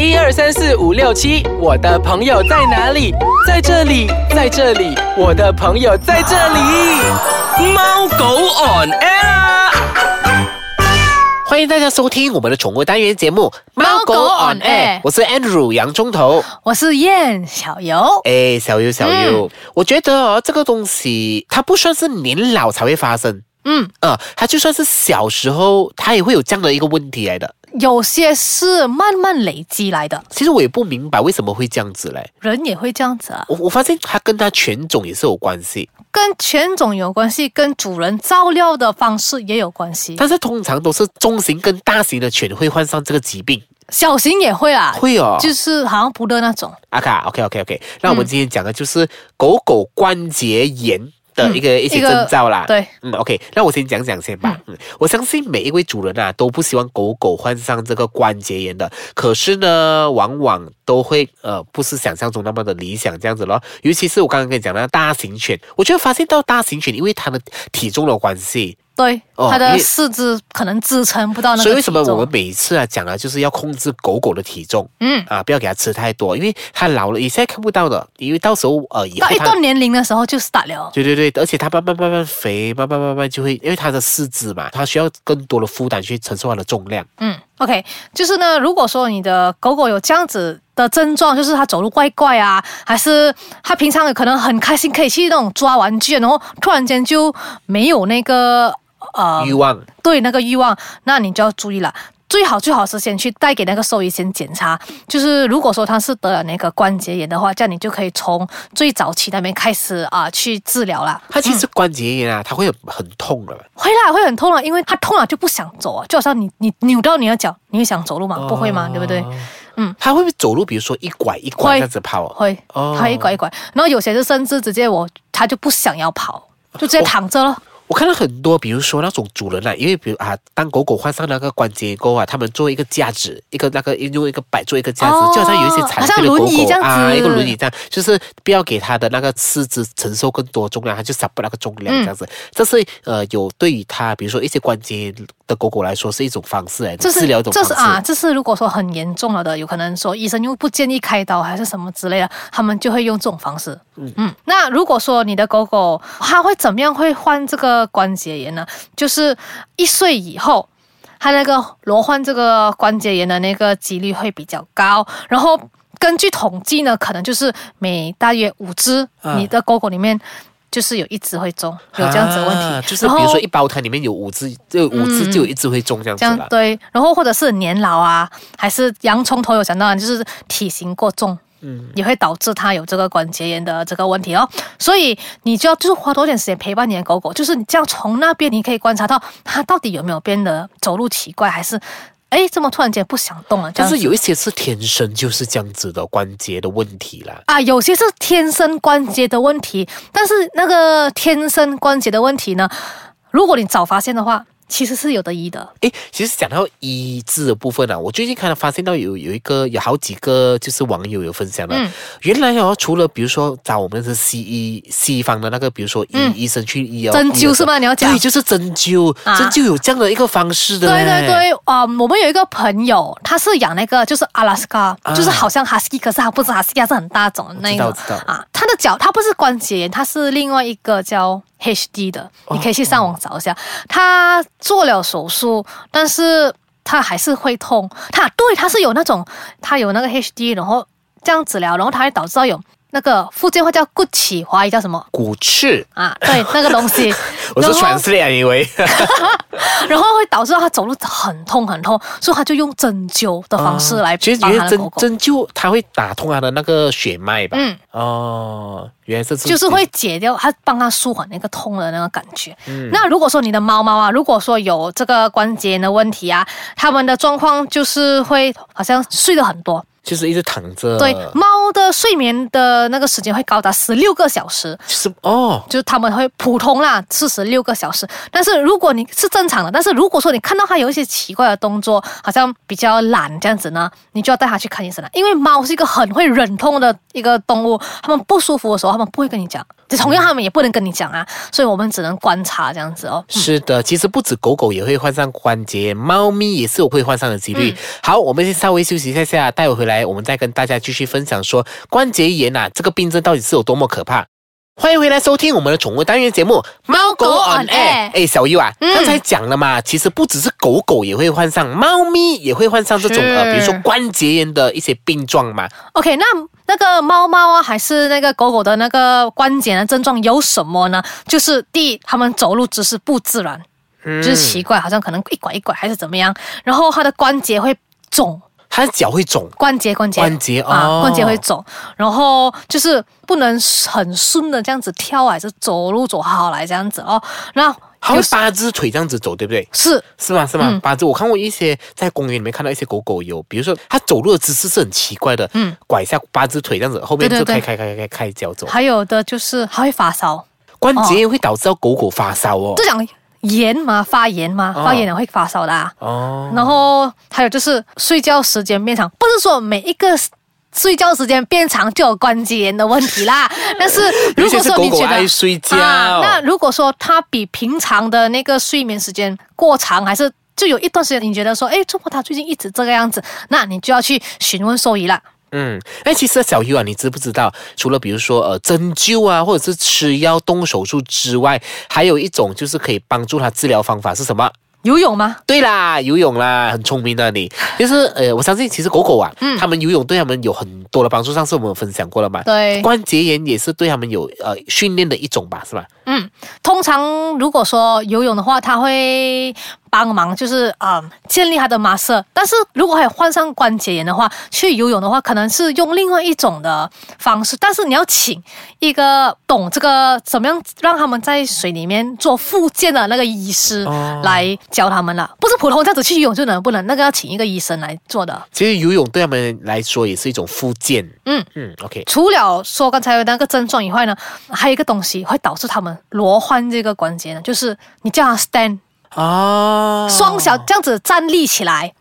一二三四五六七，我的朋友在哪里？在这里，在这里，我的朋友在这里。猫狗 on air 啊。欢迎大家收听我们的宠物单元节目《猫狗 on air 我是 Andrew 洋葱头。我是燕小游，哎，小游小优，我觉得哦，这个东西它不算是年老才会发生，嗯，呃，他就算是小时候，他也会有这样的一个问题来的。有些是慢慢累积来的，其实我也不明白为什么会这样子嘞。人也会这样子啊，我我发现它跟它犬种也是有关系，跟犬种有关系，跟主人照料的方式也有关系，但是通常都是中型跟大型的犬会患上这个疾病，小型也会啊，会哦。就是好像不的那种，阿卡，OK OK OK，那我们今天讲的就是狗狗关节炎的一个、一些征兆啦。对，嗯，OK，那我先讲讲先吧。嗯，我相信每一位主人啊都不希望狗狗患上这个关节炎的，可是呢，往往都会呃不是想象中那么的理想这样子咯。尤其是我刚刚跟你讲的大型犬，我就发现到大型犬因为它的体重的关系，对，它的四肢可能支撑不到那个所以为什么我们每一次啊讲啊就是要控制狗狗的体重嗯，啊，不要给它吃太多，因为它老了，你现在看不到的，因为到时候呃以后到一段年龄的时候就 start 了，对对对，而且它慢慢慢慢肥，慢慢慢慢就会，因为它的四肢嘛，它需要更多的负担去承受它的重量。嗯，OK，就是呢，如果说你的狗狗有这样子的症状，就是他走路怪怪啊，还是他平常可能很开心可以去那种抓玩具，然后突然间就没有那个呃欲望对那个欲望，那你就要注意了。最好最好是先去带给那个兽医先检查，就是如果说他是得了那个关节炎的话，这样你就可以从最早期那边开始啊、去治疗啦。他其实关节炎啊，他会很痛的。会啦，会很痛了，因为他痛了就不想走啊，就好像你你扭到你的脚，你会想走路吗？不会吗？对不对？嗯，他会不会走路？比如说一拐一拐会这样子跑？会，哦他一拐一拐，然后有些是甚至直接我他就不想要跑，就直接躺着了。我看到很多，比如说那种主人啊，因为比如啊，当狗狗患上那个关节炎后啊，他们做一个架子，一个那个用一个摆做一个架子，哦就好像有一些残好像废的狗狗啊，子一个轮椅这样，就是不要给它的那个四肢承受更多重量，它就 s 不那个重量这样子。这是呃有对于它，比如说一些关节的狗狗来说是一种方式来的，这是治疗一种方式。这是啊，这是如果说很严重了的，有可能说医生又不建议开刀还是什么之类的，他们就会用这种方式。嗯那如果说你的狗狗它会怎么样会患这个关节炎呢？就是一岁以后。它那个罗患这个关节炎的那个几率会比较高，然后根据统计呢，可能就是每大约五只啊你的狗狗里面，就是有一只会中，有这样子的问题。啊就是比如说一胞胎里面有五只，就五只嗯就有一只会中这样子啦。这样对，然后或者是年老啊，还是洋葱头有讲到，就是体型过重。嗯，也会导致它有这个关节炎的这个问题哦，所以你就要就是花多点时间陪伴你的狗狗，就是你这样从那边你可以观察到它到底有没有变得走路奇怪，还是哎这么突然间不想动了，这样子。但是有一些是天生就是这样子的关节的问题啦。啊，有些是天生关节的问题，但是那个天生关节的问题呢，如果你早发现的话，其实是有得医的。诶，其实讲到医治的部分啊，我最近看到发现到有有一个有好几个就是网友有分享的，嗯。原来哦，除了比如说找我们的西医西方的那个，比如说医、嗯。医生去医哦，针灸是吗？你要讲？对，就是针灸，啊。针灸有这样的一个方式的，对对。对，啊、我们有一个朋友，他是养那个就是阿拉斯加，啊。就是好像哈士奇，可是他不是哈士奇，它是很大种的那一种我知道知道。啊。他的脚，他不是关节炎，他是另外一个叫 HD 的，哦你可以去上网找一下。他做了手术，但是他还是会痛。他对他是有那种，他有那个 HD，然后这样治疗，然后他还导致到有那个福建话叫骨起，华语叫什么骨刺，啊？对，那个东西。我是然后 translate 以为 然后会导致他走路很痛很痛，所以他就用针灸的方式来其实针针灸它会打通他的那个血脉吧？嗯，哦，原来是这就是会解掉他帮他舒缓那个痛的那个感觉。嗯那如果说你的猫猫啊，如果说有这个关节炎的问题啊，它们的状况就是会好像睡得很多。就是一直躺着，对，猫的睡眠的那个时间会高达十六个小时。就是哦，就是他们会普通啦，四十六个小时。但是如果你是正常的，但是如果说你看到它有一些奇怪的动作，好像比较懒这样子呢，你就要带它去看医生了。因为猫是一个很会忍痛的一个动物，它们不舒服的时候，它们不会跟你讲，同样它们也不能跟你讲啊，所以我们只能观察这样子哦。是的，其实不止狗狗也会患上关节，猫咪也是有会患上的几率。好，我们先稍微休息一下下，待会回来。来，我们再跟大家继续分享说关节炎啊这个病症到底是有多么可怕。欢迎回来收听我们的宠物单元节目《猫狗 on air 哎，小优啊，嗯刚才讲了嘛，其实不只是狗狗也会患上，猫咪也会患上这种是呃，比如说关节炎的一些病状嘛。OK，那那个猫猫啊，还是那个狗狗的那个关节的症状有什么呢？就是第一，它们走路姿势不自然，嗯就是奇怪，好像可能一拐一拐还是怎么样，然后它的关节会肿。它的脚会肿，关节关节关节啊哦，关节会肿，然后就是不能很顺的这样子跳，还是走路走好来这样子哦。那它会八只腿这样子走，对不对？是是吗？是吗？嗯八只，我看过一些在公园里面看到一些狗狗有，比如说它走路的姿势是很奇怪的，嗯，拐下八只腿这样子，后面对对对就开开开开开脚走。还有的就是它会发烧，关节炎会导致到狗狗发烧哦就。讲炎嘛，发炎嘛，哦发炎了会发烧的、啊。哦，然后还有就是睡觉时间变长，不是说每一个睡觉时间变长就有关节炎的问题啦。但是如果说你觉得爱睡觉，啊，那如果说他比平常的那个睡眠时间过长，还是就有一段时间你觉得说，哎，怎么他最近一直这个样子，那你就要去询问兽医啦。嗯，哎，其实小鱼啊，你知不知道，除了比如说呃针灸啊，或者是吃药、动手术之外，还有一种就是可以帮助他治疗方法是什么？游泳吗？对啦，游泳啦，很聪明的你。就是呃，我相信其实狗狗啊，嗯他们游泳对他们有很多的帮助。上次我们有分享过了嘛，对，关节炎也是对他们有呃训练的一种吧，是吧？嗯，通常如果说游泳的话，它会帮忙就是啊、呃建立他的马色。但是如果还有患上关节炎的话，去游泳的话，可能是用另外一种的方式。但是你要请一个懂这个怎么样让他们在水里面做复健的那个医师哦来教他们了，不是普通这样子去游泳就能不能，那个要请一个医生来做的。其实游泳对他们来说也是一种复健。嗯嗯，OK，除了说刚才有那个症状以外呢，还有一个东西会导致他们罗患这个关节呢，就是你叫他 stand。啊，双脚这样子站立起来，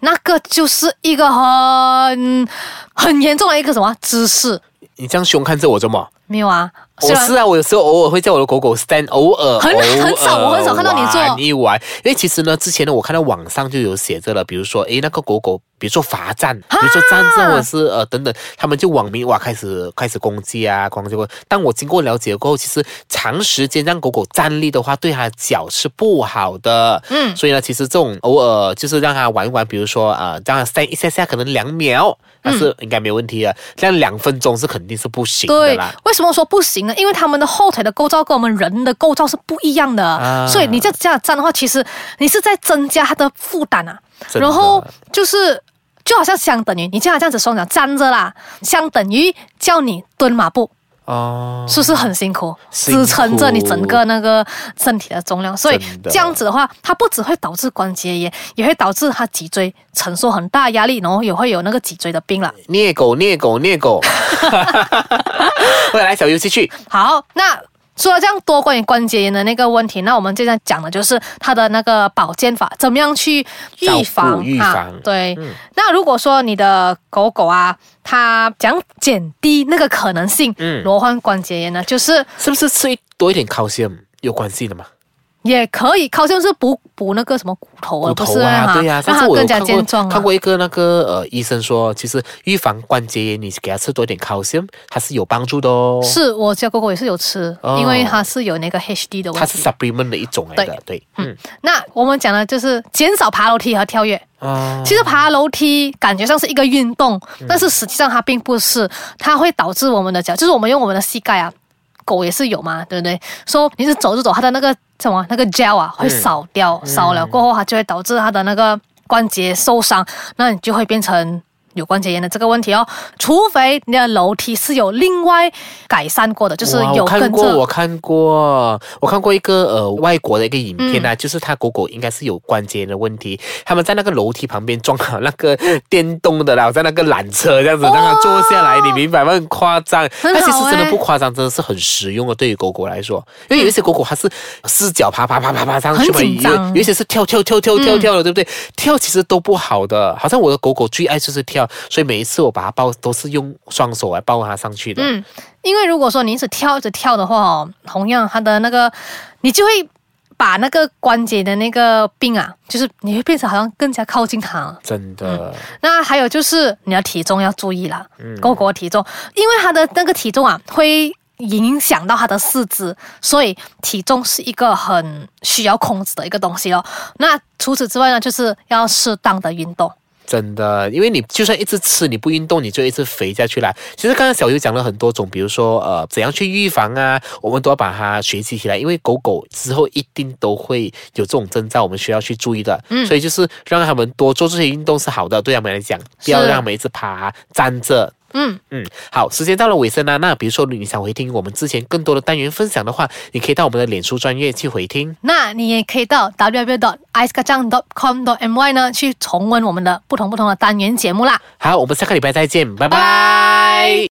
那个就是一个很很严重的一个什么姿势？你这样凶看着我做么？没有啊，我是啊，我有时候偶尔会叫我的狗狗 stand，偶尔很很少我很少看到你做玩一玩，因为其实呢，之前呢，我看到网上就有写着了，比如说，诶，那个狗狗，比如说罚站，比如说站着或者是呃等等，他们就网民哇开始开始攻击啊，攻击过。但我经过了解过后，其实长时间让狗狗站立的话，对它的脚是不好的。嗯所以呢，其实这种偶尔就是让它玩一玩，比如说啊、呃，让它 stand 一下下，可能两秒，那是应该没问题的。这样两分钟是肯定是不行的对啦。，为什么说不行呢？因为他们的后腿的构造跟我们人的构造是不一样的，啊所以你这样这样站的话，其实你是在增加它的负担啊。然后就是就好像相等于你叫他这样子双脚站着啦，相等于叫你蹲马步。哦，是不是很辛苦，辛苦支撑着你整个那个身体的重量？所以这样子的话，它不只会导致关节炎，也会导致它脊椎承受很大压力，然后也会有那个脊椎的病了。虐狗，虐狗，虐狗。未来小游戏去，好，那说了这样多关于关节炎的那个问题，那我们现在讲的就是它的那个保健法，怎么样去预防顾预啊防对，嗯。那如果说你的狗狗啊，它想减低那个可能性，嗯。罗患关节炎呢，就是是不是吃多一点 calcium 有关系的嘛？也可以，靠像是补补那个什么骨头啊，骨头啊，对呀、让它更加健壮啊。看过一个那个呃医生说，其实预防关节炎，你给他吃多一点 calcium，它是有帮助的哦。，是我家狗狗也是有吃，哦因为它是有那个 HD 的问它是。supplement 的一种来的，对，嗯，那我们讲的就是减少爬楼梯和跳跃。啊，其实爬楼梯感觉上是一个运动，嗯但是实际上它并不是，它会导致我们的脚，就是我们用我们的膝盖啊，狗也是有嘛，对不对？说你是走着走，它的那个什么那个 gel 啊会少掉，少了过后它就会导致它的那个关节受伤，那你就会变成。有关节炎的这个问题哦，除非你的楼梯是有另外改善过的，就是有跟我看过，我看过，我看过一个呃外国的一个影片啊，就是他狗狗应该是有关节炎的问题，他们在那个楼梯旁边装好那个电动的啦，好像那个缆车这样子，让它坐下来，你明白吗？很夸张，很但其实真的不夸张，真的是很实用的，对于狗狗来说，因为有一些狗狗它是四脚爬爬爬爬爬上去嘛，有一些是跳跳跳跳跳跳的，对不对？跳其实都不好的，好像我的狗狗最爱就是跳，所以每一次我把它抱都是用双手来抱它上去的。嗯，因为如果说你一直跳一直跳的话哦，同样它的那个你就会把那个关节的那个病啊，就是你会变成好像更加靠近它。真的，那还有就是你的体重要注意啦，狗狗的体重，因为它的那个体重啊会影响到它的四肢，所以体重是一个很需要控制的一个东西哦。那除此之外呢，就是要适当的运动。真的，因为你就算一直吃，你不运动，你就一直肥下去啦。其实刚刚小优讲了很多种，比如说呃，怎样去预防啊，我们都要把它学习起来。因为狗狗之后一定都会有这种征兆，我们需要去注意的。嗯，所以就是让他们多做这些运动是好的，对他们来讲，不要让他们一直爬站着。嗯嗯，好，时间到了尾声啦。那比如说你想回听我们之前更多的单元分享的话，你可以到我们的脸书专业去回听。那你也可以到 www dot i c e k a j a n g dot com dot my 呢去重温我们的不同不同的单元节目啦。好，我们下个礼拜再见，拜拜。